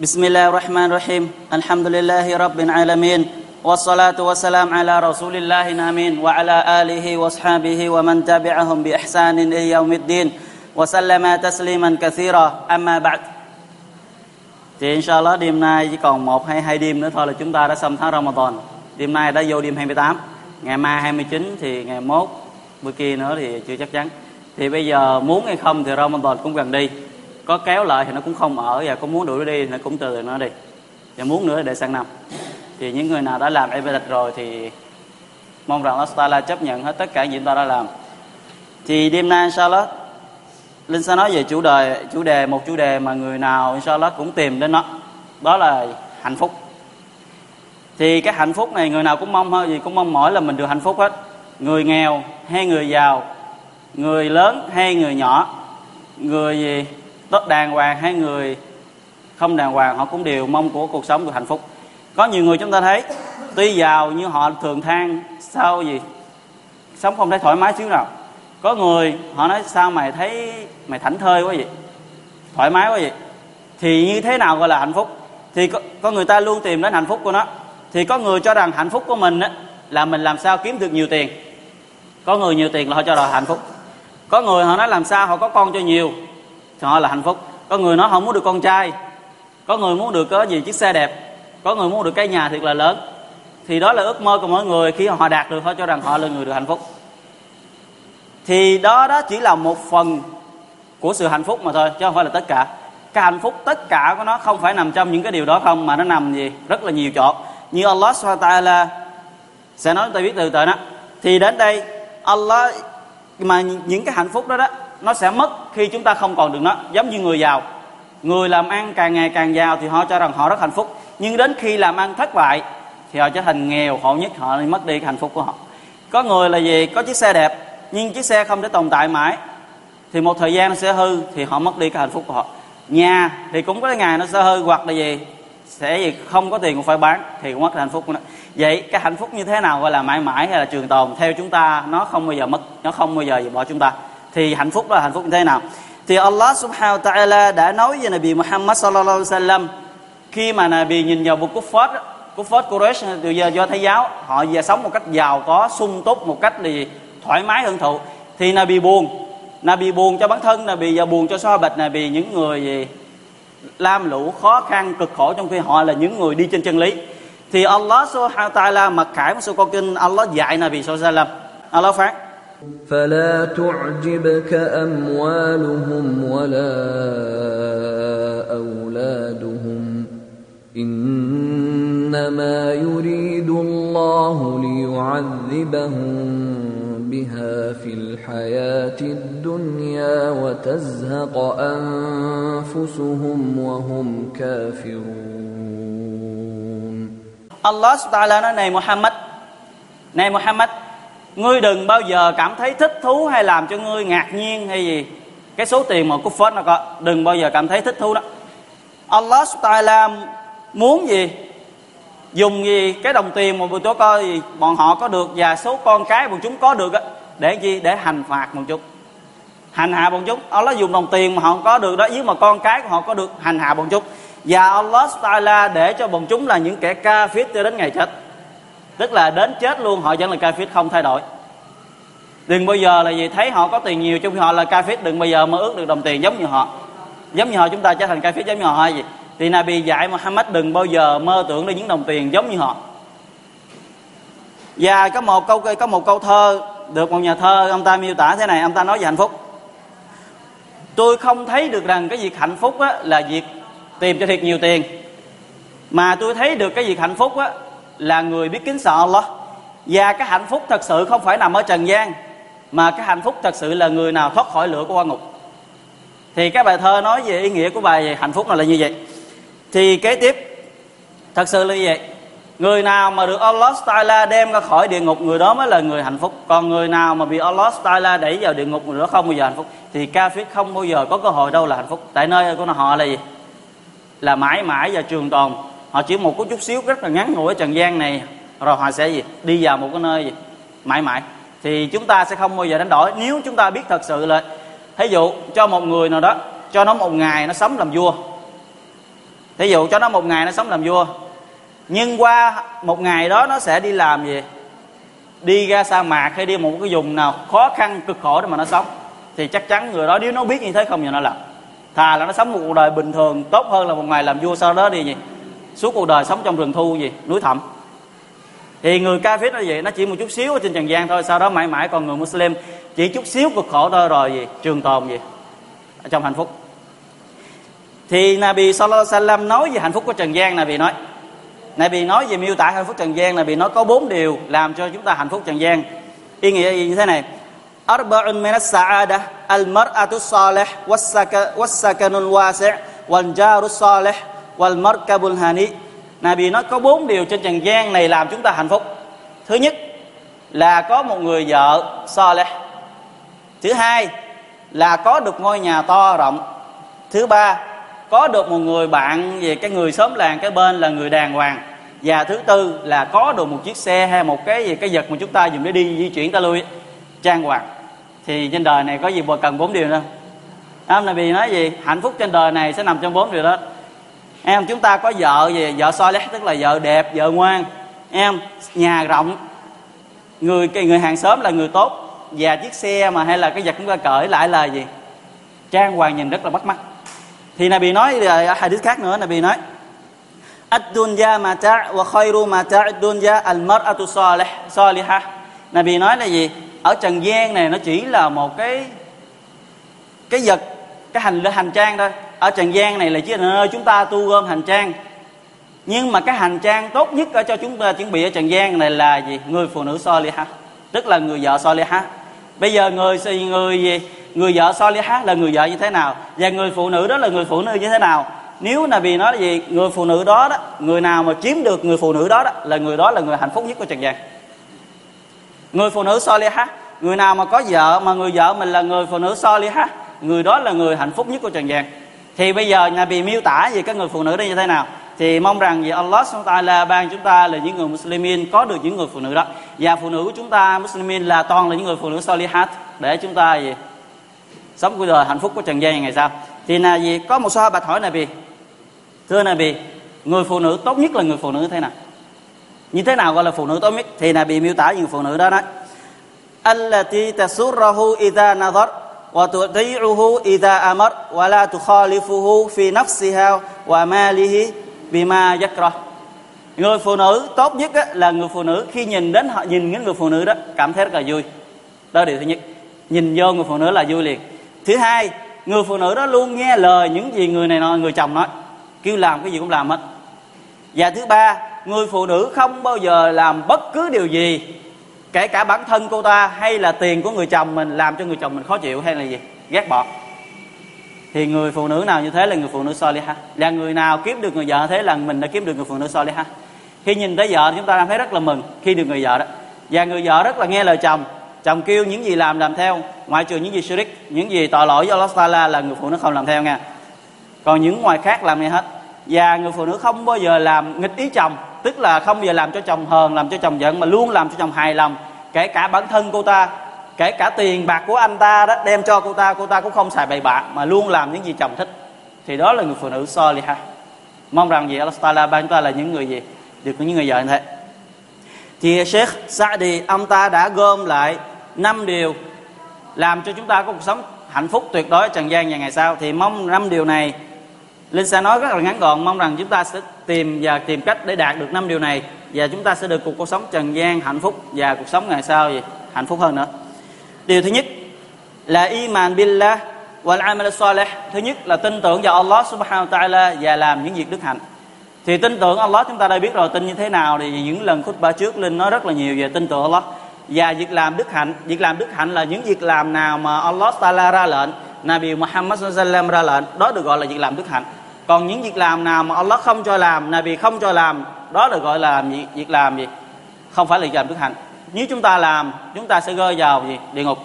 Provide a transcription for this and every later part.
بسم الله الرحمن الرحيم الحمد لله رب العالمين والصلاة والسلام على رسول الله الأمين وعلى آله وأصحابه ومن تبعهم بإحسان إلى يوم الدين وسلم تسليما كثيرا أما بعد Thì inshallah đêm nay chỉ còn một hay hai đêm nữa thôi là chúng ta đã xong tháng Ramadan. Đêm nay đã vô đêm 28, ngày mai 29 thì ngày mốt bữa kia nữa thì chưa chắc chắn. Thì bây giờ muốn hay không thì Ramadan cũng gần đi. có kéo lại thì nó cũng không ở và có muốn đuổi nó đi thì nó cũng từ nó đi. Và muốn nữa để sang năm. Thì những người nào đã làm ibadat rồi thì mong rằng Allah Taala chấp nhận hết tất cả những ta đã làm. Thì đêm nay inshallah Linh sẽ nói về chủ đề chủ đề, một chủ đề mà người nào inshallah cũng tìm đến nó đó là hạnh phúc thì cái hạnh phúc này người nào cũng mong hơn gì cũng mong mỏi là mình được hạnh phúc hết người nghèo hay người giàu, người lớn hay người nhỏ, người gì tốt đàng hoàng hay người không đàng hoàng họ cũng đều mong của cuộc sống được hạnh phúc. Có nhiều người chúng ta thấy tuy giàu nhưng họ thường than sao gì? Sống không thấy thoải mái xíu nào. Có người họ nói sao mày thấy mày thảnh thơi quá vậy? Thoải mái quá vậy? Thì như thế nào gọi là hạnh phúc? Thì có, có người ta luôn tìm đến hạnh phúc của nó. Thì có người cho rằng hạnh phúc của mình á, là mình làm sao kiếm được nhiều tiền. Có người nhiều tiền là họ cho là hạnh phúc. Có người họ nói làm sao họ có con cho nhiều? Thì họ là hạnh phúc. Có người nói họ muốn được con trai. Có người muốn được có gì, chiếc xe đẹp. Có người muốn được cái nhà thiệt là lớn. Thì đó là ước mơ của mỗi người khi họ đạt được họ cho rằng họ là người được hạnh phúc. Thì đó đó chỉ là một phần của sự hạnh phúc mà thôi, chứ không phải là tất cả. Cái hạnh phúc tất cả của nó không phải nằm trong những cái điều đó không, mà nó nằm gì? Rất là nhiều chỗ. Như Allah SWT sẽ nói ta biết từ từ đó. Thì đến đây, Allah, mà những cái hạnh phúc đó đó nó sẽ mất khi chúng ta không còn được nó, giống như người giàu. Người làm ăn càng ngày càng giàu thì họ cho rằng họ rất hạnh phúc. Nhưng đến khi làm ăn thất bại thì họ trở thành nghèo, khổ nhất, họ mất đi cái hạnh phúc của họ. Có người là gì? Có chiếc xe đẹp, nhưng chiếc xe không thể tồn tại mãi. Thì một thời gian nó sẽ hư thì họ mất đi cái hạnh phúc của họ. Nhà thì cũng có cái ngày nó sẽ hư, hoặc là gì? Sẽ gì? Không có tiền cũng phải bán thì cũng mất hạnh phúc của nó. Vậy cái hạnh phúc như thế nào? Gọi là mãi mãi hay là trường tồn? Theo chúng ta, nó không bao giờ mất, nó không bao giờ gì bỏ chúng ta thì hạnh phúc đó là hạnh phúc như thế nào? Thì Allah subhanahu wa ta'ala đã nói với Nabi Muhammad sallallahu alaihi wasallam, khi mà Nabi nhìn vào một cúp phốt cúp phốt Quraysh từ giờ do Thái giáo, họ giờ sống một cách giàu có, sung túc, một cách gì thoải mái hưởng thụ. Thì Nabi buồn Nabi buồn cho bản thân, Nabi và buồn cho so bạch Nabi những người gì, lam lũ, khó khăn, cực khổ, trong khi họ là những người đi trên chân lý. Thì Allah subhanahu wa ta'ala mặc khải một số câu kinh, Allah dạy Nabi sallallahu alaihi wasallam. Allah phán. فلا تعجبك أموالهم ولا أولادهم. إنما يريد الله ليعذبهم بها في الحياة الدنيا وتزهق أنفسهم وهم كافرون. الله سبحانه وتعالى ในมุฮัมมัดในมุฮัมมัด Ngươi đừng bao giờ cảm thấy thích thú hay làm cho ngươi ngạc nhiên hay gì. Cái số tiền mà cúp phết nó có Đừng bao giờ cảm thấy thích thú đó. Allah Ta'ala muốn gì? Dùng gì? Cái đồng tiền mà bọn tôi coi gì bọn họ có được và số con cái bọn chúng có được đó, để gì? Để hành phạt một chút hành hạ bọn chúng. Allah dùng đồng tiền mà họ có được đó với mà con cái của họ có được hành hạ bọn chúng. Và Allah Taala để cho bọn chúng là những kẻ ca phết cho đến ngày chết tức là đến chết luôn họ vẫn là ca phết không thay đổi. Đừng bao giờ là gì thấy họ có tiền nhiều trong khi họ là ca phết đừng bao giờ mơ ước được đồng tiền giống như họ. Giống như họ chúng ta trở thành ca phết giống như họ hay gì. Thì Nabi dạy Muhammad đừng bao giờ mơ tưởng đến những đồng tiền giống như họ. Và có một câu có một câu thơ được một nhà thơ ông ta miêu tả thế này ông ta nói về hạnh phúc. Tôi không thấy được rằng cái việc hạnh phúc á, là việc tìm cho thiệt nhiều tiền. Mà tôi thấy được cái việc hạnh phúc á, là người biết kính sợ Allah. Và cái hạnh phúc thật sự không phải nằm ở trần gian, mà cái hạnh phúc thật sự là người nào thoát khỏi lửa của quan ngục. Thì cái bài thơ nói về ý nghĩa của bài hạnh phúc là như vậy. Thì kế tiếp, thật sự là như vậy. Người nào mà được Allah Taala đem ra khỏi địa ngục, người đó mới là người hạnh phúc. Còn người nào mà bị Allah Taala đẩy vào địa ngục, người đó không bao giờ hạnh phúc. Thì kafir không bao giờ có cơ hội đâu là hạnh phúc. Tại nơi của họ là gì? Là mãi mãi và trường tồn họ chỉ một chút xíu rất là ngắn ngủi ở trần gian này, rồi họ sẽ gì? Đi vào một cái nơi gì? Mãi mãi. Thì chúng ta sẽ không bao giờ đánh đổi. Nếu chúng ta biết thật sự là, thí dụ cho một người nào đó, cho nó một ngày nó sống làm vua. Thí dụ cho nó một ngày nó sống làm vua. Nhưng qua một ngày đó nó sẽ đi làm gì? Đi ra sa mạc hay đi một cái vùng nào khó khăn, cực khổ để mà nó sống. Thì chắc chắn người đó, nếu nó biết như thế không thì nó làm. Thà là nó sống một cuộc đời bình thường, tốt hơn là một ngày làm vua, sau đó đi gì? suốt cuộc đời sống trong rừng thu gì? Núi thẳm. Thì người ca phết nó vậy, nó chỉ một chút xíu ở trên trần gian thôi, sau đó mãi mãi còn người muslim. Chỉ chút xíu cực khổ thôi, rồi gì? Trường tồn gì? Ở trong hạnh phúc. Thì Nabi Sallallahu Alaihi Wasallam nói về hạnh phúc của trần gian, Nabi nói. Nabi nói về miêu tả hạnh phúc trần gian, Nabi nói có bốn điều làm cho chúng ta hạnh phúc trần gian. Ý nghĩa gì như thế này. Arba'un min as-sa'ada al-mar'atu salih was-sakanun wasi' wal-jaru salih wal markabul hani. Nabi nói có bốn điều trên trần gian này làm chúng ta hạnh phúc. Thứ nhất là có một người vợ saleh. Thứ hai là có được ngôi nhà to rộng. Thứ ba, có được một người bạn về cái người xóm làng, cái bên là người đàng hoàng. Và thứ tư là có được một chiếc xe hay một cái gì, cái vật mà chúng ta dùng để đi di chuyển ta lui, trang hoàng. Thì trên đời này có gì mà cần bốn điều đâu Nam Nabi nói gì? Hạnh phúc trên đời này sẽ nằm trong bốn điều đó em, chúng ta có vợ gì? Vợ soi lét tức là vợ đẹp, vợ ngoan. Em, nhà rộng. Người cái người hàng xóm là người tốt. Và chiếc xe mà hay là cái vật chúng ta cởi lại là gì? Trang hoàng nhìn rất là bắt mắt. Thì này bị nói à, hai đứa khác nữa này bị nói, ad-dunya mata' wa khayru mata' dunya al-mar'atu salih salihah Nabi nói là gì? Ở trần gian này nó chỉ là một cái cái vật, cái hành hành trang thôi ở trần gian này là chỉ là ờ, nơi chúng ta tu gom hành trang. Nhưng mà cái hành trang tốt nhất ở cho chúng ta chuẩn bị ở trần gian này là gì? Người phụ nữ soliha tức là người vợ soliha bây giờ người người gì? Người vợ soliha là người vợ như thế nào? Và người phụ nữ đó là người phụ nữ như thế nào? Nếu là vì nói là gì? Người phụ nữ đó đó, người nào mà chiếm được người phụ nữ đó đó, là người đó là người hạnh phúc nhất của trần gian người phụ nữ soliha người nào mà có vợ mà người vợ mình là người phụ nữ soliha người đó là người hạnh phúc nhất của trần gian thì bây giờ nhà bị miêu tả về các người phụ nữ đây như thế nào? Thì mong rằng vì Allah SWT ban chúng ta là những người Muslimin, có được những người phụ nữ đó. Và phụ nữ của chúng ta, Muslimin, là toàn là những người phụ nữ Salihat. Để chúng ta gì sống cuộc đời hạnh phúc của trần gian ngày sau. Thì là gì có một số bạch hỏi này vì thưa này vì người phụ nữ tốt nhất là người phụ nữ thế nào? Như thế nào gọi là phụ nữ tốt nhất? Thì là bị miêu tả những phụ nữ đó đó allati tasurrahu idha nadhar. وتطيعه إذا أمر ولا تخالفه في نفسها وماله بما يكره. Người phụ nữ tốt nhất á, là người phụ nữ khi nhìn đến họ nhìn những người phụ nữ đó cảm thấy rất là vui. Đó là điều thứ nhất. Nhìn vô người phụ nữ là vui liền. Thứ hai người phụ nữ đó luôn nghe lời những gì người này nói người chồng nói. Kêu làm cái gì cũng làm hết. Và thứ ba người phụ nữ không bao giờ làm bất cứ điều gì kể cả bản thân cô ta hay là tiền của người chồng mình làm cho người chồng mình khó chịu hay là gì, ghét bỏ. Thì người phụ nữ nào như thế là người phụ nữ soliha là người nào kiếm được người vợ thế là mình đã kiếm được người phụ nữ soliha khi nhìn thấy vợ chúng ta đang thấy rất là mừng khi được người vợ đó. Và người vợ rất là nghe lời chồng. Chồng kêu những gì làm làm theo. Ngoại trừ những gì shirik những gì tội lỗi do Allah Taala là người phụ nữ không làm theo nha. Còn những ngoài khác làm gì hết. Và người phụ nữ không bao giờ làm nghịch ý chồng tức là không bao giờ làm cho chồng hờn, làm cho chồng giận, mà luôn làm cho chồng hài lòng. Kể cả bản thân cô ta, kể cả tiền bạc của anh ta đó, đem cho cô ta cô ta cũng không xài bậy bạ, mà luôn làm những gì chồng thích. Thì đó là người phụ nữ soliha mong rằng gì Allah Taala ban chúng ta là những người gì? Được những người vợ như thế. Thì Sheikh Saadi, ông ta đã gom lại năm điều làm cho chúng ta có cuộc sống hạnh phúc tuyệt đối trần gian và ngày sau. Thì mong năm điều này, Linh sẽ nói rất là ngắn gọn, mong rằng chúng ta sẽ tìm và tìm cách để đạt được năm điều này. Và chúng ta sẽ được cuộc sống trần gian, hạnh phúc và cuộc sống ngày sau gì? Hạnh phúc hơn nữa. Điều thứ nhất là iman billah wal amal salih. Thứ nhất là tin tưởng vào Allah subhanahu wa ta'ala và làm những việc đức hạnh. Thì tin tưởng Allah, chúng ta đã biết rồi, tin như thế nào thì những lần khutbah trước linh nói rất là nhiều về tin tưởng Allah. Và việc làm đức hạnh, việc làm đức hạnh là những việc làm nào mà Allah Taala ra lệnh, Nabi Muhammad sallam ra lệnh, đó được gọi là việc làm đức hạnh còn những việc làm nào mà Allah không cho làm Nabi không cho làm đó được gọi là việc, việc làm gì không phải là việc làm đức hạnh nếu chúng ta làm chúng ta sẽ rơi vào gì địa ngục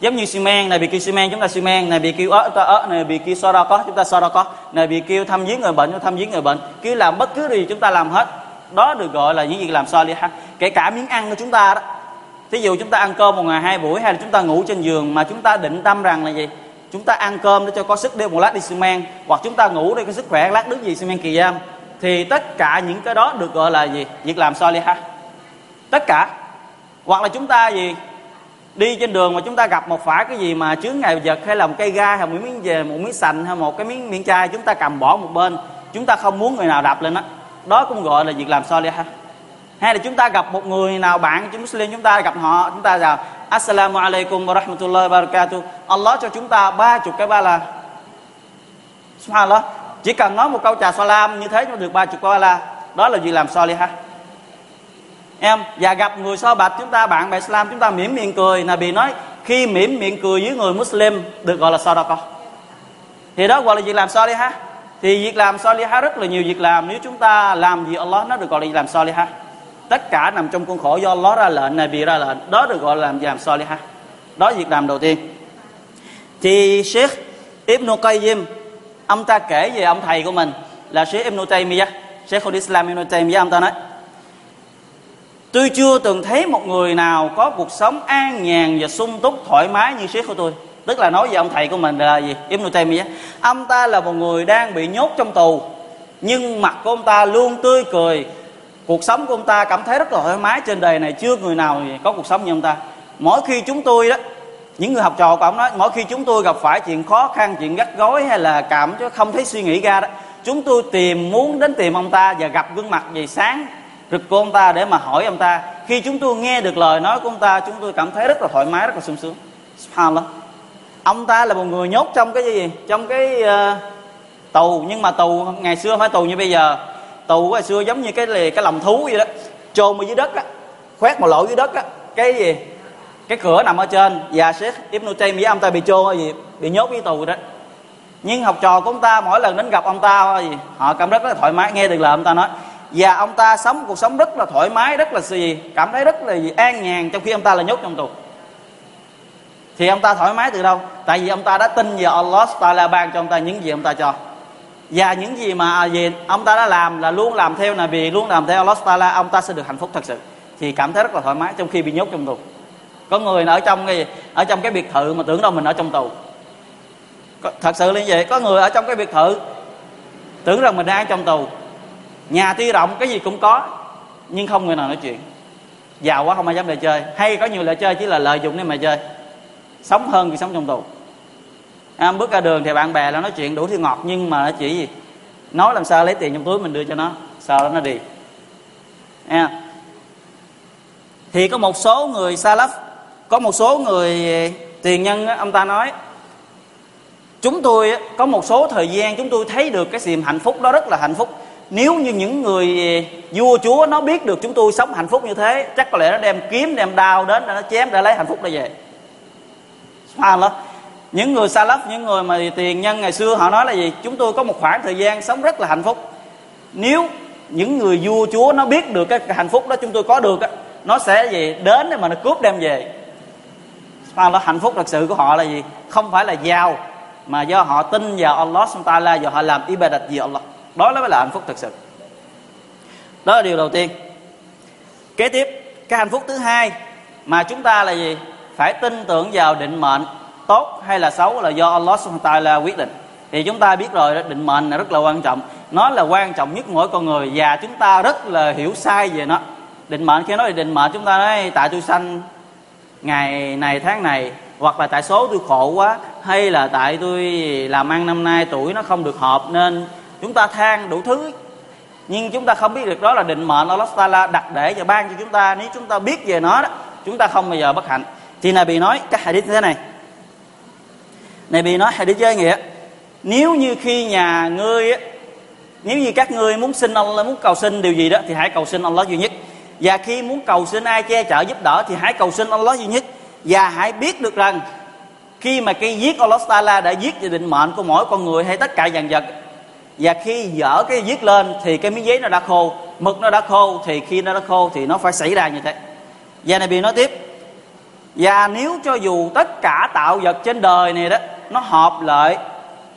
giống như xi men này bị kêu xi men chúng ta xi men này bị kêu ớt ta ớt này bị kêu so đo có chúng ta so đo có này bị kêu thăm viếng người bệnh chúng ta thăm viếng người bệnh kêu làm bất cứ gì chúng ta làm hết đó được gọi là những việc làm so li ha kể cả miếng ăn của chúng ta đó thí dụ chúng ta ăn cơm một ngày hai buổi hay là chúng ta ngủ trên giường mà chúng ta định tâm rằng là gì chúng ta ăn cơm để cho có sức đeo một lát đi xi men. Hoặc chúng ta ngủ để có sức khỏe lát đứng gì xi men kỳ giam thì tất cả những cái đó được gọi là gì? Việc làm ha. Tất cả. Hoặc là chúng ta gì? Đi trên đường mà chúng ta gặp một phải cái gì mà chướng ngại vật hay là một cây gai hay một miếng về, một miếng sành, hay một cái miếng miếng chai, chúng ta cầm bỏ một bên. Chúng ta không muốn người nào đạp lên đó đó cũng gọi là việc làm ha hay là chúng ta gặp một người nào bạn chúng Muslim, chúng ta gặp họ, chúng ta chào Assalamu alaikum wa rahmatullahi wa barakatuh. Allah cho chúng ta ba chục cái ba là Subhanallah. Chỉ cần nói một câu chào salam như thế chúng được ba chục cái ba là đó là việc làm ha. Em, và gặp người so bạch chúng ta, bạn bè Islam, chúng ta mỉm miệng cười. Là bị nói, khi mỉm miệng cười với người Muslim, được gọi là sadaqa. Thì đó gọi là việc làm ha. Thì việc làm ha, rất là nhiều việc làm. Nếu chúng ta làm gì Allah, nó được gọi là việc làm ha tất cả nằm trong khuôn khổ do Allah ra lệnh, này bị ra lệnh. Đó được gọi là làm làm soliha đó việc làm đầu tiên. Thì Sheikh Ibn Qayyim, ông ta kể về ông thầy của mình là Sheikh Ibn Taymiyyah Sheikh Islam Ibn Taymiyyah ông ta nói, Tôi chưa từng thấy một người nào có cuộc sống an nhàn và sung túc, thoải mái như Sheikh của tôi. Tức là nói về ông thầy của mình là gì? Ibn Taymiyyah Ông ta là một người đang bị nhốt trong tù, Nhưng mặt của ông ta luôn tươi cười cuộc sống của ông ta cảm thấy rất là thoải mái trên đời này chưa người nào có cuộc sống như ông ta. Mỗi khi chúng tôi đó những người học trò của ông nói mỗi khi chúng tôi gặp phải chuyện khó khăn chuyện gắt gối hay là cảm chứ không thấy suy nghĩ ra đó chúng tôi tìm muốn đến tìm ông ta và gặp gương mặt về sáng rực của ông ta để mà hỏi ông ta. Khi chúng tôi nghe được lời nói của ông ta chúng tôi cảm thấy rất là thoải mái rất là sung sướng. Subhanallah. Ông ta là một người nhốt trong cái gì? Trong cái uh, tù. Nhưng mà tù ngày xưa không phải tù như bây giờ tù hồi xưa giống như cái cái lòng thú vậy đó. Chôn ở dưới đất á, khoét một lỗ dưới đất á, cái gì? Cái cửa nằm ở trên. Và Sheikh Ibn Taymiyyah ông ta bị chôn gì, bị nhốt với tù đó. Nhưng học trò của ông ta, mỗi lần đến gặp ông ta gì, họ cảm rất là thoải mái, nghe được lời ông ta nói. Và ông ta sống cuộc sống rất là thoải mái, rất là gì, cảm thấy rất là gì, an nhàn trong khi ông ta là nhốt trong tù. Thì ông ta thoải mái từ đâu? Tại vì ông ta đã tin vào Allah ta là ban cho ông ta những gì ông ta cho và những gì mà à, gì ông ta đã làm là luôn làm theo là vì luôn làm theo Allah Taala ông ta sẽ được hạnh phúc thật sự. Thì cảm thấy rất là thoải mái trong khi bị nhốt trong tù. Có người ở trong cái ở trong cái biệt thự mà tưởng đâu mình ở trong tù. Có, thật sự là như vậy. Có người ở trong cái biệt thự tưởng rằng mình đang trong tù. Nhà tuy rộng cái gì cũng có nhưng không người nào nói chuyện. Giàu quá không ai dám lại chơi. Hay có nhiều lại chơi chỉ là lợi dụng để mà chơi. Sống hơn thì sống trong tù à, bước ra đường thì bạn bè nó nói chuyện đủ thứ ngọt nhưng mà nó chỉ gì? Nói làm sao lấy tiền trong túi mình đưa cho nó sau đó nó đi. À. thì có một số người xa lấp có một số người tiền nhân ông ta nói chúng tôi có một số thời gian chúng tôi thấy được cái niềm hạnh phúc đó rất là hạnh phúc. Nếu như những người à, vua chúa nó biết được chúng tôi sống hạnh phúc như thế chắc có lẽ nó đem kiếm đem đao đến nó chém để lấy hạnh phúc đó về. Subhanallah những người xa lấp những người mà tiền nhân ngày xưa, họ nói là gì? Chúng tôi có một khoảng thời gian sống rất là hạnh phúc. Nếu những người vua chúa nó biết được cái hạnh phúc đó, chúng tôi có được nó sẽ gì? Đến để mà nó cướp đem về. Sao là hạnh phúc thật sự của họ là gì? Không phải là giàu, mà do họ tin vào Allah subhanahu taala và họ làm ibadat vì Allah. Đó mới là hạnh phúc thật sự. Đó là điều đầu tiên. Kế tiếp, cái hạnh phúc thứ hai mà chúng ta là gì? Phải tin tưởng vào định mệnh tốt hay là xấu là do Allah subhanahu wa ta'ala quyết định. Thì chúng ta biết rồi định mệnh là rất là quan trọng. Nó là quan trọng nhất mỗi con người và chúng ta rất là hiểu sai về nó. Định mệnh, khi nói về định mệnh, chúng ta nói, tại tôi sanh ngày này, tháng này, hoặc là tại số tôi khổ quá, hay là tại tôi làm ăn năm nay tuổi nó không được hợp nên chúng ta than đủ thứ. Nhưng chúng ta không biết được đó là định mệnh Allah Taala đặt để và ban cho chúng ta. Nếu chúng ta biết về nó đó, chúng ta không bao giờ bất hạnh. Thì Nabi nói các hadith như thế này này bị nói hay đi chơi nghĩa, nếu như khi nhà ngươi nếu như các ngươi muốn xin Allah, muốn cầu xin điều gì đó, thì hãy cầu xin Allah duy nhất. Và khi muốn cầu xin ai che chở giúp đỡ, thì hãy cầu xin Allah duy nhất. Và hãy biết được rằng, khi mà cái giết Allah Taala đã giết về định mệnh của mỗi con người hay tất cả dàn vật, và khi dở cái giết lên, thì cái miếng giấy nó đã khô, mực nó đã khô, thì khi nó đã khô, thì nó phải xảy ra như thế. Và này bị nói tiếp, và nếu cho dù tất cả tạo vật trên đời này đó nó hợp lại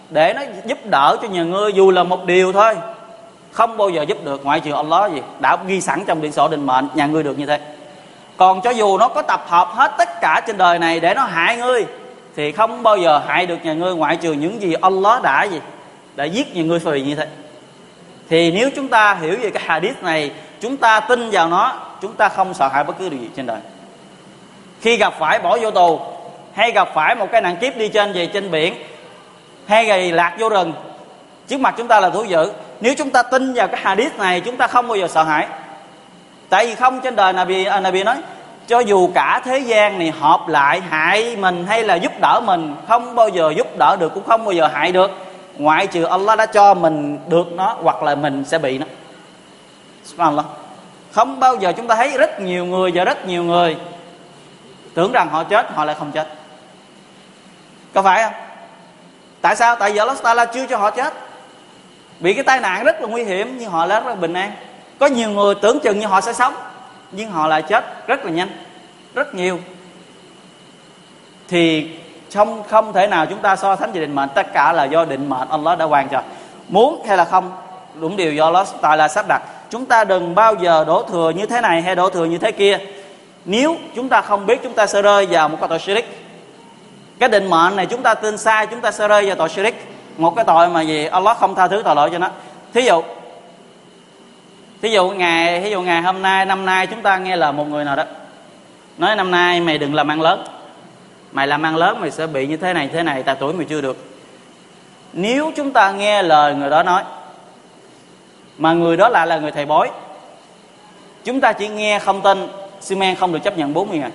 để nó giúp đỡ cho nhà ngươi, dù là một điều thôi. Không bao giờ giúp được ngoại trừ Allah gì. Đã ghi sẵn trong điện sổ định mệnh, nhà ngươi được như thế. Còn cho dù nó có tập hợp hết tất cả trên đời này để nó hại ngươi, thì không bao giờ hại được nhà ngươi ngoại trừ những gì Allah đã gì, đã giết nhà ngươi phải như thế. Thì nếu chúng ta hiểu về cái hadith này, chúng ta tin vào nó, chúng ta không sợ hãi bất cứ điều gì trên đời. Khi gặp phải bỏ vô tù hay gặp phải một cái nạn kiếp đi trên về trên biển. Hay gầy lạc vô rừng. Trước mặt chúng ta là thú dữ. Nếu chúng ta tin vào cái hadith này chúng ta không bao giờ sợ hãi. Tại vì không trên đời Nabi à, Nabi nói cho dù cả thế gian này họp lại hại mình hay là giúp đỡ mình không bao giờ giúp đỡ được cũng không bao giờ hại được. Ngoại trừ Allah đã cho mình được nó hoặc là mình sẽ bị nó. Subhanallah. Không bao giờ chúng ta thấy rất nhiều người và rất nhiều người tưởng rằng họ chết họ lại không chết có phải không? Tại sao? Tại vì Allah Taala chưa cho họ chết. Bị cái tai nạn rất là nguy hiểm, nhưng họ rất là bình an. Có nhiều người tưởng chừng như họ sẽ sống, nhưng họ lại chết rất là nhanh, rất nhiều. Thì không không thể nào chúng ta so sánh về định mệnh. Tất cả là do định mệnh Allah đã hoàn cho. Muốn hay là không, đúng điều do Allah Taala sắp đặt. Chúng ta đừng bao giờ đổ thừa như thế này hay đổ thừa như thế kia. Nếu chúng ta không biết chúng ta sẽ rơi vào một cái tội shirik cái định mệnh này chúng ta tin sai, chúng ta sẽ rơi vào tội shirik. Một cái tội mà gì? Allah không tha thứ tội lỗi cho nó. Thí dụ thí dụ ngày, thí dụ ngày hôm nay, năm nay chúng ta nghe lời một người nào đó nói, năm nay mày đừng làm ăn lớn, mày làm ăn lớn mày sẽ bị như thế này thế này tại tuổi mày chưa được. Nếu chúng ta nghe lời người đó nói, mà người đó lại là người thầy bói, chúng ta chỉ nghe không tin xi men không được chấp nhận 40 ngày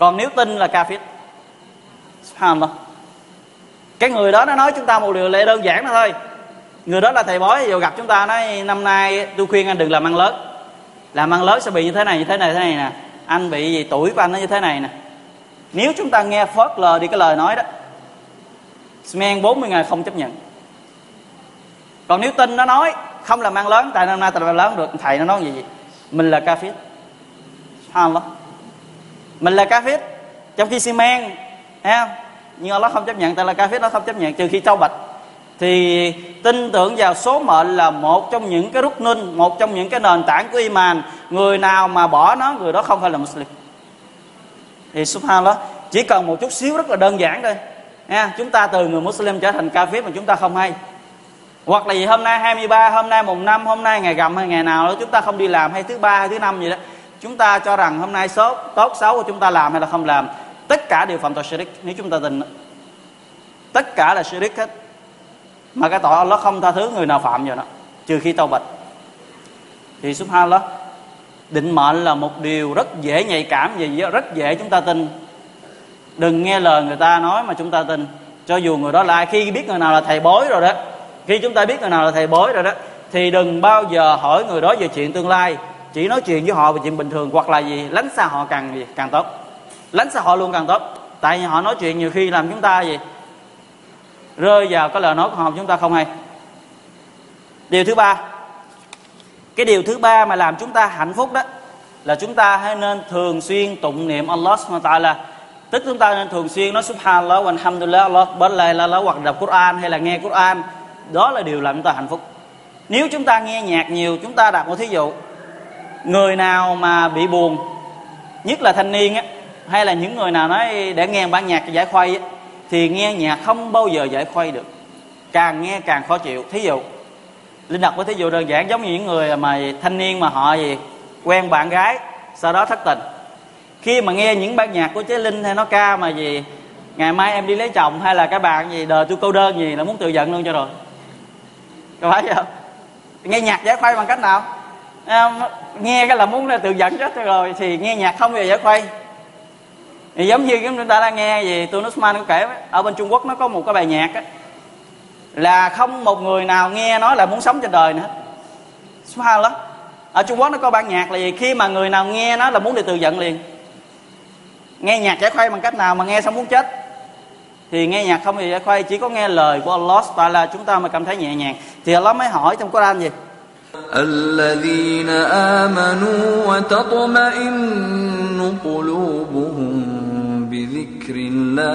còn nếu tin là kafir? Subhanallah. Cái người đó nó nói chúng ta một điều lệ đơn giản đó thôi. Người đó là thầy bói vô gặp chúng ta nói, năm nay tôi khuyên anh đừng làm ăn lớn. Làm ăn lớn sẽ bị như thế này, như thế này thế này nè. Anh bị gì tuổi của anh nó như thế này nè. Nếu chúng ta nghe phớt lờ đi cái lời nói đó, Smen 40 ngày không chấp nhận. Còn nếu tin nó nói, không làm ăn lớn, tại năm nay tại làm lớn được. Thầy nó nói gì vậy? Mình là ca phiết subhanallah mình là kafir trong khi xi men thấy không? Nhưng Allah không chấp nhận, tại là kafir nó không chấp nhận, trừ khi trâu bạch. Thì tin tưởng vào số mệnh là một trong những cái rút ninh, một trong những cái nền tảng của iman. Người nào mà bỏ nó, người đó không phải là muslim. Thì subhanallah, chỉ cần một chút xíu rất là đơn giản thôi. Ha chúng ta từ người muslim trở thành kafir mà chúng ta không hay. Hoặc là gì, hôm nay 23 hôm nay mùng năm, hôm nay ngày rằm hay ngày nào đó, chúng ta không đi làm hay thứ ba hay thứ năm gì đó chúng ta cho rằng hôm nay số tốt xấu của chúng ta làm hay là không làm, tất cả đều phạm tội shirik nếu chúng ta tin, tất cả là shirik hết. Mà cái tội Allah không tha thứ, người nào phạm vào nó? Trừ khi tao bạch. Thì subhanallah, định mệnh là một điều rất dễ nhạy cảm và rất dễ chúng ta tin. Đừng nghe lời người ta nói mà chúng ta tin. Cho dù người đó là ai, khi biết người nào là thầy bói rồi đó, khi chúng ta biết người nào là thầy bói rồi đó, thì đừng bao giờ hỏi người đó về chuyện tương lai chỉ nói chuyện với họ về chuyện bình thường, hoặc là gì, lánh xa họ càng gì, càng tốt. Lánh xa họ luôn càng tốt. Tại vì họ nói chuyện nhiều khi làm chúng ta gì, rơi vào cái lời nói của họ chúng ta không hay. Điều thứ ba, cái điều thứ ba mà làm chúng ta hạnh phúc đó, là chúng ta hãy nên thường xuyên tụng niệm Allah subhanahu wa ta'ala. Tức chúng ta nên thường xuyên nói subhanallah wa alhamdulillah Allah bất là hoặc đọc Quran, hay là nghe Quran. Đó là điều làm chúng ta hạnh phúc. Nếu chúng ta nghe nhạc nhiều, chúng ta đặt một thí dụ người nào mà bị buồn nhất là thanh niên á hay là những người nào nói để nghe bản nhạc giải khuây á, thì nghe nhạc không bao giờ giải khuây được. Càng nghe càng khó chịu. Thí dụ linh đặt với thí dụ đơn giản giống như những người mà thanh niên mà họ gì quen bạn gái sau đó thất tình. Khi mà nghe những bản nhạc của chế linh hay nó ca mà gì ngày mai em đi lấy chồng hay là các bạn gì đời tôi cô đơn gì là muốn tự giận luôn cho rồi. Có phải không? Nghe nhạc giải khuây bằng cách nào? À, nghe cái là muốn là tự giận chết rồi, thì nghe nhạc không bao giờ giải khuây. Thì giống như chúng ta đang nghe gì tôi Usman có kể ở bên Trung Quốc nó có một cái bài nhạc á, là không một người nào nghe nói là muốn sống trên đời nữa. Lắm ở Trung Quốc nó có bản nhạc là gì, khi mà người nào nghe nó là muốn đi tự giận liền. Nghe nhạc giải khuây bằng cách nào mà nghe xong muốn chết. Thì nghe nhạc không thì giải khuây, chỉ có nghe lời của Allah là chúng ta mới cảm thấy nhẹ nhàng. Thì Allah mới hỏi trong Quran gì? الذين آمنوا وتطمئن قلوبهم بذكر الله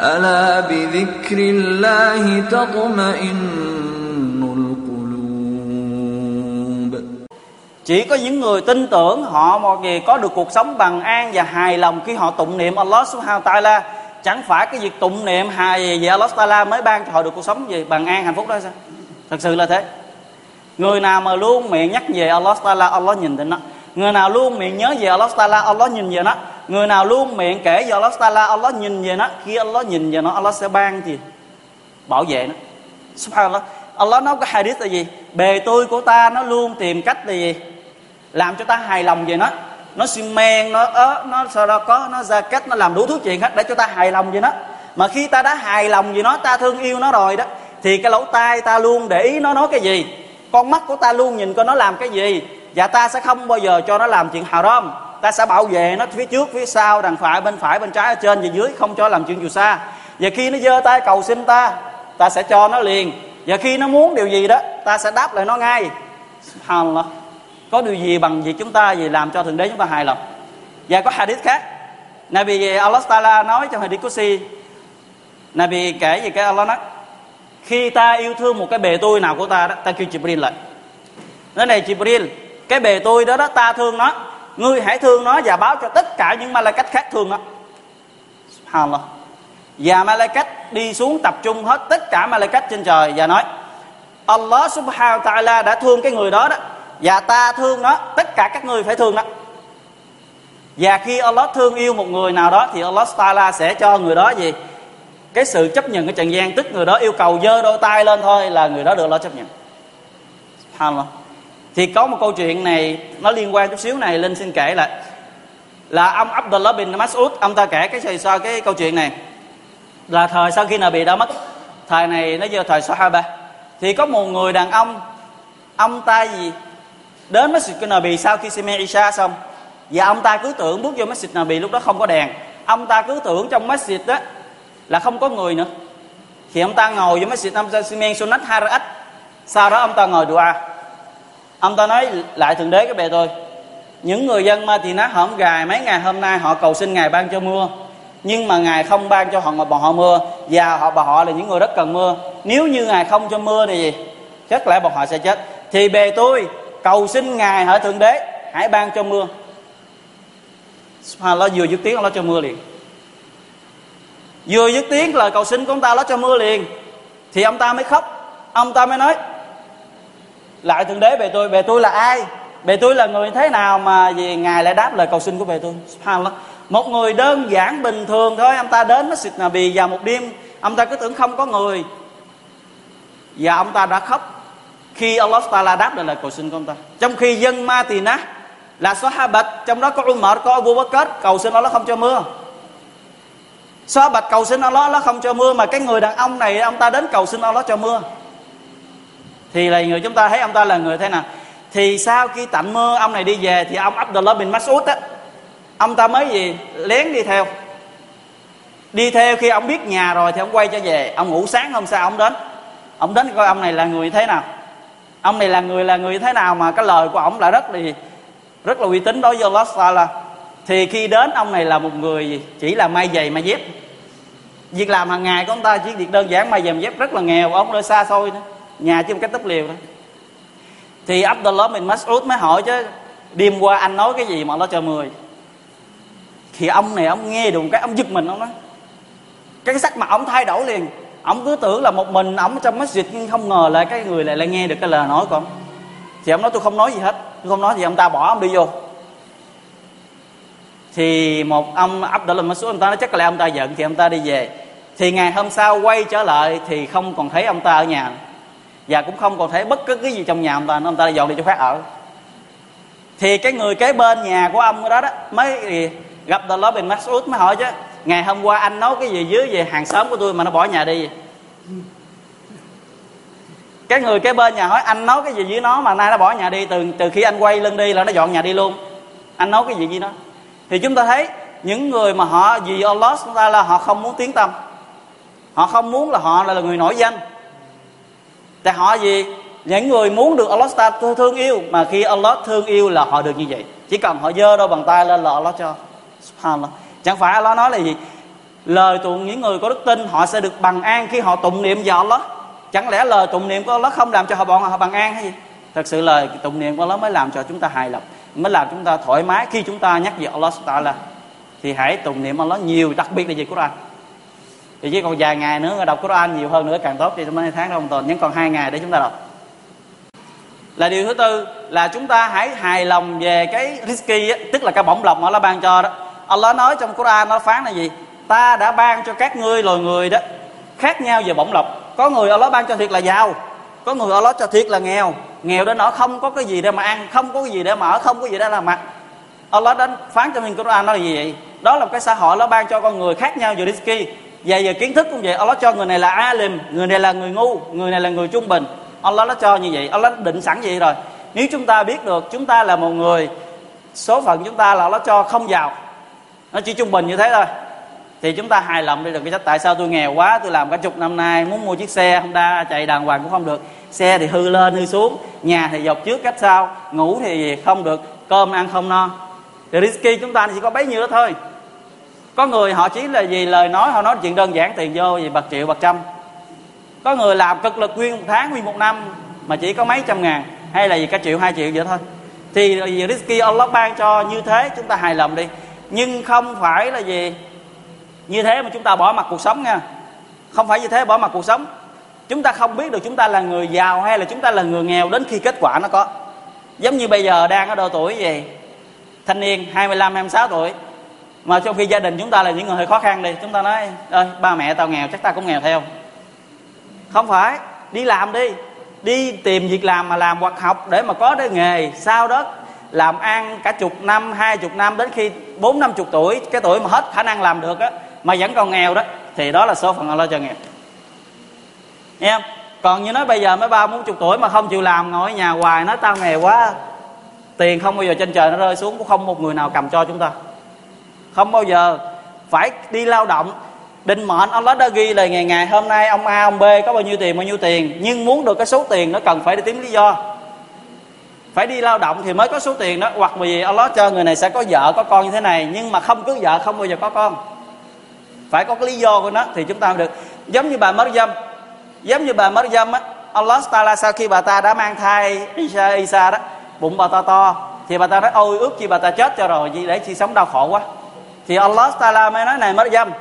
ألا بذكر الله تطمئن القلوب chỉ có những người tin tưởng họ một gì có được cuộc sống bằng an và hài lòng khi họ tụng niệm Allah subhanahu wa ta'ala chẳng phải cái việc tụng niệm hài về Allah ta'ala mới ban cho họ được cuộc sống gì? Bằng an, hạnh phúc đó sao? Thật sự là thế. Người nào mà luôn miệng nhắc về Allah ta'ala, Allah nhìn thấy nó. Người nào luôn miệng nhớ về Allah ta'ala, Allah nhìn về nó. Người nào luôn miệng kể về Allah ta'ala, Allah nhìn về nó. Khi Allah nhìn về nó, Allah sẽ ban gì bảo vệ nó. Subhanallah. Allah nói cái hadith là gì? Bề tôi của ta nó luôn tìm cách là gì? Làm cho ta hài lòng về nó nó xi men, nó ớ nó sau đó, có, nó ra cách, nó làm đủ thứ chuyện hết để cho ta hài lòng với nó mà khi ta đã hài lòng với nó, ta thương yêu nó rồi đó, thì cái lỗ tai ta luôn để ý nó nói cái gì. Con mắt của ta luôn nhìn coi nó làm cái gì. Và ta sẽ không bao giờ cho nó làm chuyện haram ta sẽ bảo vệ nó phía trước, phía sau, đằng phải, bên phải, bên trái, ở trên và dưới, không cho làm chuyện dù xa. Và khi nó giơ tay cầu xin ta ta sẽ cho nó liền. Và khi nó muốn điều gì đó, ta sẽ đáp lại nó ngay. Subhanallah có điều gì bằng việc chúng ta gì làm cho thượng đế chúng ta hài lòng? Và có hadith khác. Nabi eh, Allah Taala nói trong hadith Qudsi, Nabi kể về cái Allah nói, khi ta yêu thương một cái bề tôi nào của ta đó, ta kêu Jibril lại. Nói này, Jibril, cái bề tôi đó đó, ta thương nó, ngươi hãy thương nó và báo cho tất cả những cách khác thương nó. Subhanallah. Và Malaikat đi xuống tập trung hết tất cả Malaikat trên trời và nói, Allah subhanahu wa ta'ala đã thương cái người đó đó và ta thương nó, tất cả các người phải thương nó. Và khi Allah thương yêu một người nào đó, thì Allah ta'ala sẽ cho người đó gì? Cái sự chấp nhận, cái trần gian. Tức người đó yêu cầu giơ đôi tay lên thôi là người đó được Allah chấp nhận. Subhanallah. Thì có một câu chuyện này, nó liên quan chút xíu này, linh xin kể lại. Là ông Abdullah bin Mas'ud, ông ta kể cái sao cái câu chuyện này. Là thời sau khi Nabi đã mất, thời này nó giờ thời Sahaba. Thì có một người đàn ông ông ta gì? Đến masjid Nabi sau khi Sime Isha xong, và ông ta cứ tưởng bước vô masjid Nabi lúc đó không có đèn. Ông ta cứ tưởng trong masjid đó là không có người nữa. Thì ông ta ngồi vô masjid Nam ta sunat harat sau đó ông ta ngồi dua. Ông ta nói lại thượng đế cái bề tôi, những người dân ma thì nó hổm gài mấy ngày hôm nay họ cầu xin ngài ban cho mưa, nhưng mà ngài không ban cho họ mà bọn họ mưa, và họ bà họ là những người rất cần mưa. Nếu như ngài không cho mưa thì gì chắc lẽ bọn họ sẽ chết. Thì bề tôi cầu xin ngài hỡi thượng đế, hãy ban cho mưa. Lo vừa dứt tiếng nó cho mưa liền. Vừa dứt tiếng lời cầu xin của ông ta nó cho mưa liền, thì ông ta mới khóc. Ông ta mới nói, lại thượng đế về tôi về tôi là ai? Bề tôi là người thế nào mà vì ngài lại đáp lời cầu xin của bề tôi? Subhanallah một người đơn giản bình thường thôi, ông ta đến Masjid Nabi vào một đêm, ông ta cứ tưởng không có người. Và ông ta đã khóc khi Allah Taala đáp lại lời cầu xin của ông ta. Trong khi dân Ma Tỳ Ná là Sahabat, trong đó có Umar, có Abu Bakr cầu xin Allah không cho mưa. Sahabat cầu xin Allah Allah không cho mưa, mà cái người đàn ông này, ông ta đến cầu xin Allah cho mưa. Thì là người chúng ta thấy ông ta là người thế nào? Thì sau khi tạnh mưa, ông này đi về thì ông Abdullah bin Mas'ud á, ông ta mới gì? Lén đi theo. Đi theo khi ông biết nhà rồi thì ông quay trở về, ông ngủ sáng hôm sau ông đến. Ông đến coi ông này là người thế nào? Ông này là người là người thế nào mà cái lời của ông là rất là rất là uy tín đối với Allah là thì khi đến, ông này là một người chỉ là may giày, may dép. Việc làm hàng ngày của ông ta, chỉ việc đơn giản may giày, may dép, rất là nghèo, ông nơi xa xôi nữa nhà chỉ một cái túp liều đó. Thì Abdullah bin Mas'ud mới hỏi chứ, đêm qua anh nói cái gì mà nó cho mười? Thì ông này, ông nghe được cái, ông giật mình, ông nói, cái sắc mặt ông thay đổi liền ông cứ tưởng là một mình ông trong masjid nhưng không ngờ là cái người lại lại nghe được cái lời nói của ông. Thì ông nói, tôi không nói gì hết. Tôi không nói gì, ông ta bỏ ông đi vô. Thì một ông Abdullah Masud, ông ta nói, chắc là ông ta giận thì ông ta đi về. Thì ngày hôm sau quay trở lại thì không còn thấy ông ta ở nhà. Và cũng không còn thấy bất cứ cái gì trong nhà ông ta ông ta dọn đi cho khác ở. Thì cái người kế bên nhà của ông đó đó mới gặp Abdullah bin Masud mới hỏi chứ ngày hôm qua anh nói cái gì dưới về hàng xóm của tôi mà nó bỏ nhà đi? Cái người kế bên nhà hỏi, anh nói cái gì với nó mà nay nó bỏ nhà đi? Từ từ khi anh quay lưng đi là nó dọn nhà đi luôn. Anh nói cái gì với nó? Thì chúng ta thấy những người mà họ vì Allah chúng ta là họ không muốn tiếng tâm họ không muốn là họ là người nổi danh. Tại họ gì những người muốn được Allah ta thương yêu mà khi Allah thương yêu là họ được như vậy. Chỉ cần họ dơ đôi bàn tay lên là Allah cho. Subhanallah chẳng phải Allah nói là gì? Lời tụng những người có đức tin, họ sẽ được bằng an khi họ tụng niệm vào Allah. Chẳng lẽ lời tụng niệm của Allah không làm cho họ bọn họ bằng an hay gì? Thật sự lời tụng niệm của Allah mới làm cho chúng ta hài lòng, mới làm chúng ta thoải mái khi chúng ta nhắc về Allah Taala. Thì hãy tụng niệm Allah nhiều, đặc biệt là về Quran. Thì chỉ còn vài ngày nữa, đọc Quran nhiều hơn nữa, càng tốt thì trong mấy tháng trong tuần nhưng còn hai ngày để chúng ta đọc. Là điều thứ tư là chúng ta hãy hài lòng về cái risky tức là cái bổng lộc mà Allah ban cho đó. Allah nói trong Quran nó phán là gì? Ta đã ban cho các ngươi loài người đó, khác nhau về bổng lộc. Có người Allah ban cho thiệt là giàu, có người Allah cho thiệt là nghèo. Nghèo đến nỗi không có cái gì để mà ăn, không có cái gì để mà ở, không có gì để làm mặt Allah đã phán cho mình Quran nó là gì vậy? Đó là một cái xã hội nó ban cho con người khác nhau về risky về về kiến thức cũng vậy, Allah cho người này là alim, người này là người ngu, người này là người trung bình. Allah nó cho như vậy, Allah định sẵn vậy rồi. Nếu chúng ta biết được, chúng ta là một người, số phận chúng ta là nó cho không giàu nó chỉ trung bình như thế thôi. Thì chúng ta hài lòng đi được cái sách tại sao tôi nghèo quá, tôi làm cả chục năm nay, muốn mua chiếc xe Honda chạy đàng hoàng cũng không được. Xe thì hư lên, hư xuống, nhà thì dọc trước cách sau, ngủ thì không được, cơm ăn không no. Thì risky chúng ta chỉ có bấy nhiêu đó thôi. Có người họ chỉ là gì lời nói, họ nói chuyện đơn giản, tiền vô gì bạc triệu, bạc trăm. Có người làm cực lực nguyên một tháng, nguyên một năm, mà chỉ có mấy trăm ngàn, hay là gì cả triệu, hai triệu vậy thôi. Thì risky Allah ban cho như thế, chúng ta hài lòng đi nhưng không phải là gì? Như thế mà chúng ta bỏ mặt cuộc sống nha. Không phải như thế bỏ mặt cuộc sống. Chúng ta không biết được chúng ta là người giàu hay là chúng ta là người nghèo đến khi kết quả nó có. Giống như bây giờ đang ở độ tuổi gì? Thanh niên 25 26 tuổi. Mà trong khi gia đình chúng ta là những người hơi khó khăn đi, chúng ta nói, ơi, ba mẹ tao nghèo, chắc ta cũng nghèo theo. Không phải, đi làm đi. Đi tìm việc làm mà làm hoặc học để mà có cái nghề. Sau đó làm ăn cả chục năm, hai chục năm, đến khi bốn năm chục tuổi, cái tuổi mà hết khả năng làm được á, mà vẫn còn nghèo đó, thì đó là số phận Allah cho nghèo. Nghe không? Còn như nói bây giờ mới ba bốn chục tuổi mà không chịu làm, ngồi ở nhà hoài, nói tao nghèo quá, tiền không bao giờ trên trời nó rơi xuống, cũng không một người nào cầm cho chúng ta. Không bao giờ phải đi lao động, định mệnh ông đó đã ghi là ngày ngày, hôm nay ông A, ông B có bao nhiêu tiền, bao nhiêu tiền, nhưng muốn được cái số tiền nó cần phải đi tìm lý do phải đi lao động thì mới có số tiền đó. Hoặc vì Allah cho người này sẽ có vợ, có con như thế này, nhưng mà không cưới vợ, không bao giờ có con. Phải có cái lý do của nó thì chúng ta được. Giống như bà mất dâm giống như bà mất dâm á, Allah Taala sau khi bà ta đã mang thai Isa Isa đó, bụng bà ta to, thì bà ta nói, ôi, ước chi bà ta chết cho rồi gì để chi sống đau khổ quá. Thì Allah Taala mới nói, này mất dâm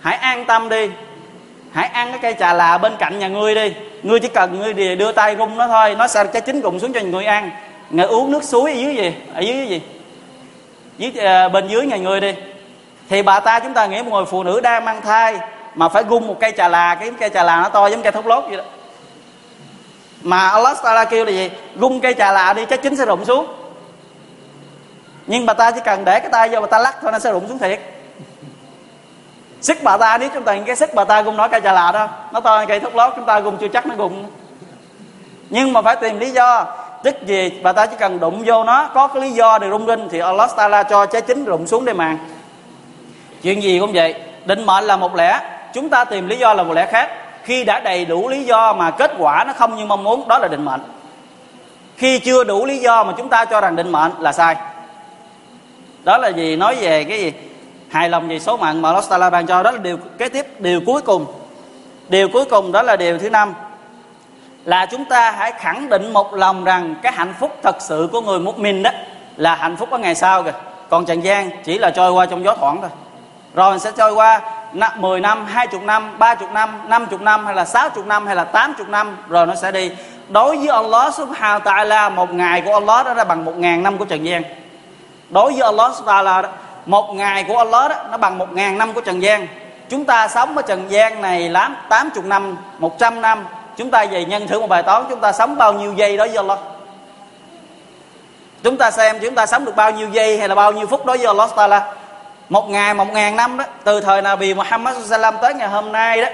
hãy an tâm đi. Hãy ăn cái cây trà là bên cạnh nhà ngươi đi ngươi chỉ cần ngươi đưa tay rung nó thôi nó sẽ cái chính rụng xuống cho người ăn. Người uống nước suối ở dưới gì? Ở dưới gì? Dưới uh, bên dưới nhà người đi. Thì bà ta chúng ta nghĩ một người phụ nữ đang mang thai mà phải gung một cây trà là cái cây trà là nó to giống cây thốt lốt vậy đó. Mà Allah Taala kêu là gì? Gung cây trà là đi chắc chính sẽ rụng xuống. Nhưng bà ta chỉ cần để cái tay vô bà ta lắc thôi nó sẽ rụng xuống thiệt sức bà ta nếu chúng ta cái sức bà ta cũng nói cây trà là đó. Nó to cây thuốc lót, chúng ta cũng chưa chắc nó gùng nhưng mà phải tìm lý do. Tức gì bà ta chỉ cần đụng vô nó, có cái lý do để rung rinh thì Allah Taala cho trái chính rụng xuống để màng. Chuyện gì cũng vậy, định mệnh là một lẽ. Chúng ta tìm lý do là một lẽ khác. Khi đã đầy đủ lý do mà kết quả nó không như mong muốn, đó là định mệnh. Khi chưa đủ lý do mà chúng ta cho rằng định mệnh là sai. Đó là gì nói về cái gì? Hài lòng về số mạng mà Allah ban cho đó là điều kế tiếp điều cuối cùng điều cuối cùng đó là điều thứ năm là chúng ta hãy khẳng định một lòng rằng cái hạnh phúc thật sự của người mình đó là hạnh phúc ở ngày sau kìa còn trần gian chỉ là trôi qua trong gió thoảng thôi rồi sẽ trôi qua 10 năm, 20 năm, 30 năm, 50 năm hay là 60 năm hay là 80 năm rồi nó sẽ đi. Đối với Allah subhanahu wa ta'ala một ngày của Allah đó là bằng một ngàn năm của trần gian. Đối với Allah subhanahu wa ta'ala một ngày của Allah đó nó bằng một ngàn năm của trần gian. Chúng ta sống ở trần gian này lắm 80 năm, 100 năm. Chúng ta về nhân thử một bài toán chúng ta sống bao nhiêu giây đó với Allah. Chúng ta xem chúng ta sống được bao nhiêu giây hay là bao nhiêu phút đó với Allah là một ngày một ngàn năm đó từ thời Nabi Muhammad Sallam tới ngày hôm nay đó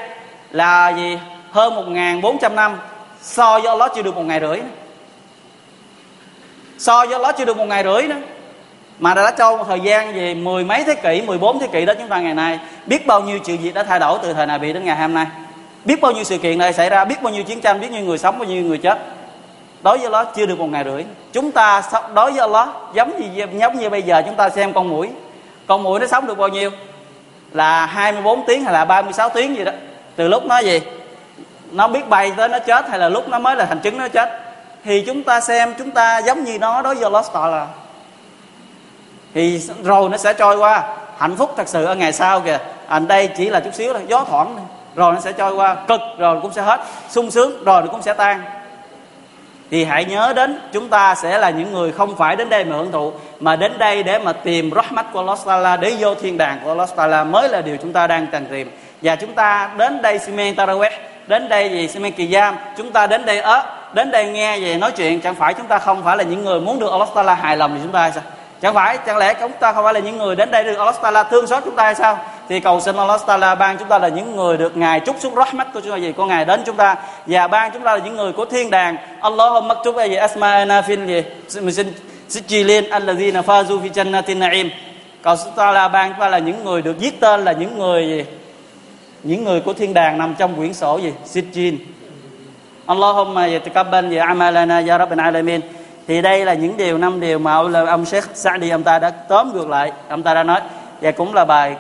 là gì hơn một ngàn bốn trăm năm so với Allah chưa được một ngày rưỡi nữa. so với Allah chưa được một ngày rưỡi nữa mà đã cho một thời gian về mười mấy thế kỷ 14 thế kỷ đó chúng ta ngày nay, biết bao nhiêu chuyện việc đã thay đổi từ thời Nabi đến ngày hôm nay? Biết bao nhiêu sự kiện này xảy ra, biết bao nhiêu chiến tranh, biết bao nhiêu người sống, bao nhiêu người chết? Đối với nó chưa được một ngày rưỡi. Chúng ta đối với nó giống như giống như bây giờ chúng ta xem con mũi. Con mũi nó sống được bao nhiêu? Là 24 tiếng hay là 36 tiếng gì đó? Từ lúc nó gì nó biết bay tới nó chết hay là lúc nó mới là thành trứng nó chết? Thì chúng ta xem, chúng ta giống như nó đối với lost là thì rồi nó sẽ trôi qua. Hạnh phúc thật sự ở ngày sau kìa. Anh đây chỉ là chút xíu thôi. Gió thoảng rồi nó sẽ trôi qua. Cực, rồi cũng sẽ hết. Sung sướng, rồi nó cũng sẽ tan. Thì hãy nhớ đến chúng ta sẽ là những người không phải đến đây mà hưởng thụ, mà đến đây để mà tìm rahmat của Allah Taala, để vô thiên đàng của Allah Taala mới là điều chúng ta đang cần tìm. Và chúng ta đến đây Simen Taraweh, đến đây gì? Simen Kỳ Giam chúng ta đến đây ớ, đến đây nghe về nói chuyện. Chẳng phải chúng ta không phải là những người muốn được Allah Taala hài lòng thì chúng ta hay sao? Chẳng phải, chẳng lẽ chúng ta không phải là những người đến đây được Allah Taala thương xót chúng ta hay sao? Thì cầu xin Allah Taala ban chúng ta là những người được ngài chúc xuống rahmat của chúng ta gì của ngài đến chúng ta. Và ban chúng ta là những người của thiên đàng. Allahumma maktub gì asma'ana fil gì mình xin sijilin alladhina fazu fi jannatin na'im. Cầu xin Taala ban chúng ta là những người được viết tên là những người gì? Những người của thiên đàng nằm trong quyển sổ gì? Sijin Allahumma yatakabbal ya amalana ya rabbal alamin thì đây là những điều năm điều mà ông, ông Sheikh đi ông ta đã tóm ngược lại ông ta đã nói. Và cũng là bài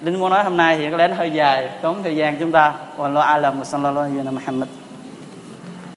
Linh muốn nói hôm nay thì có lẽ nó hơi dài. Tốn thời gian chúng ta. Wallahu a'lam wa sallallahu alaihi wa sallam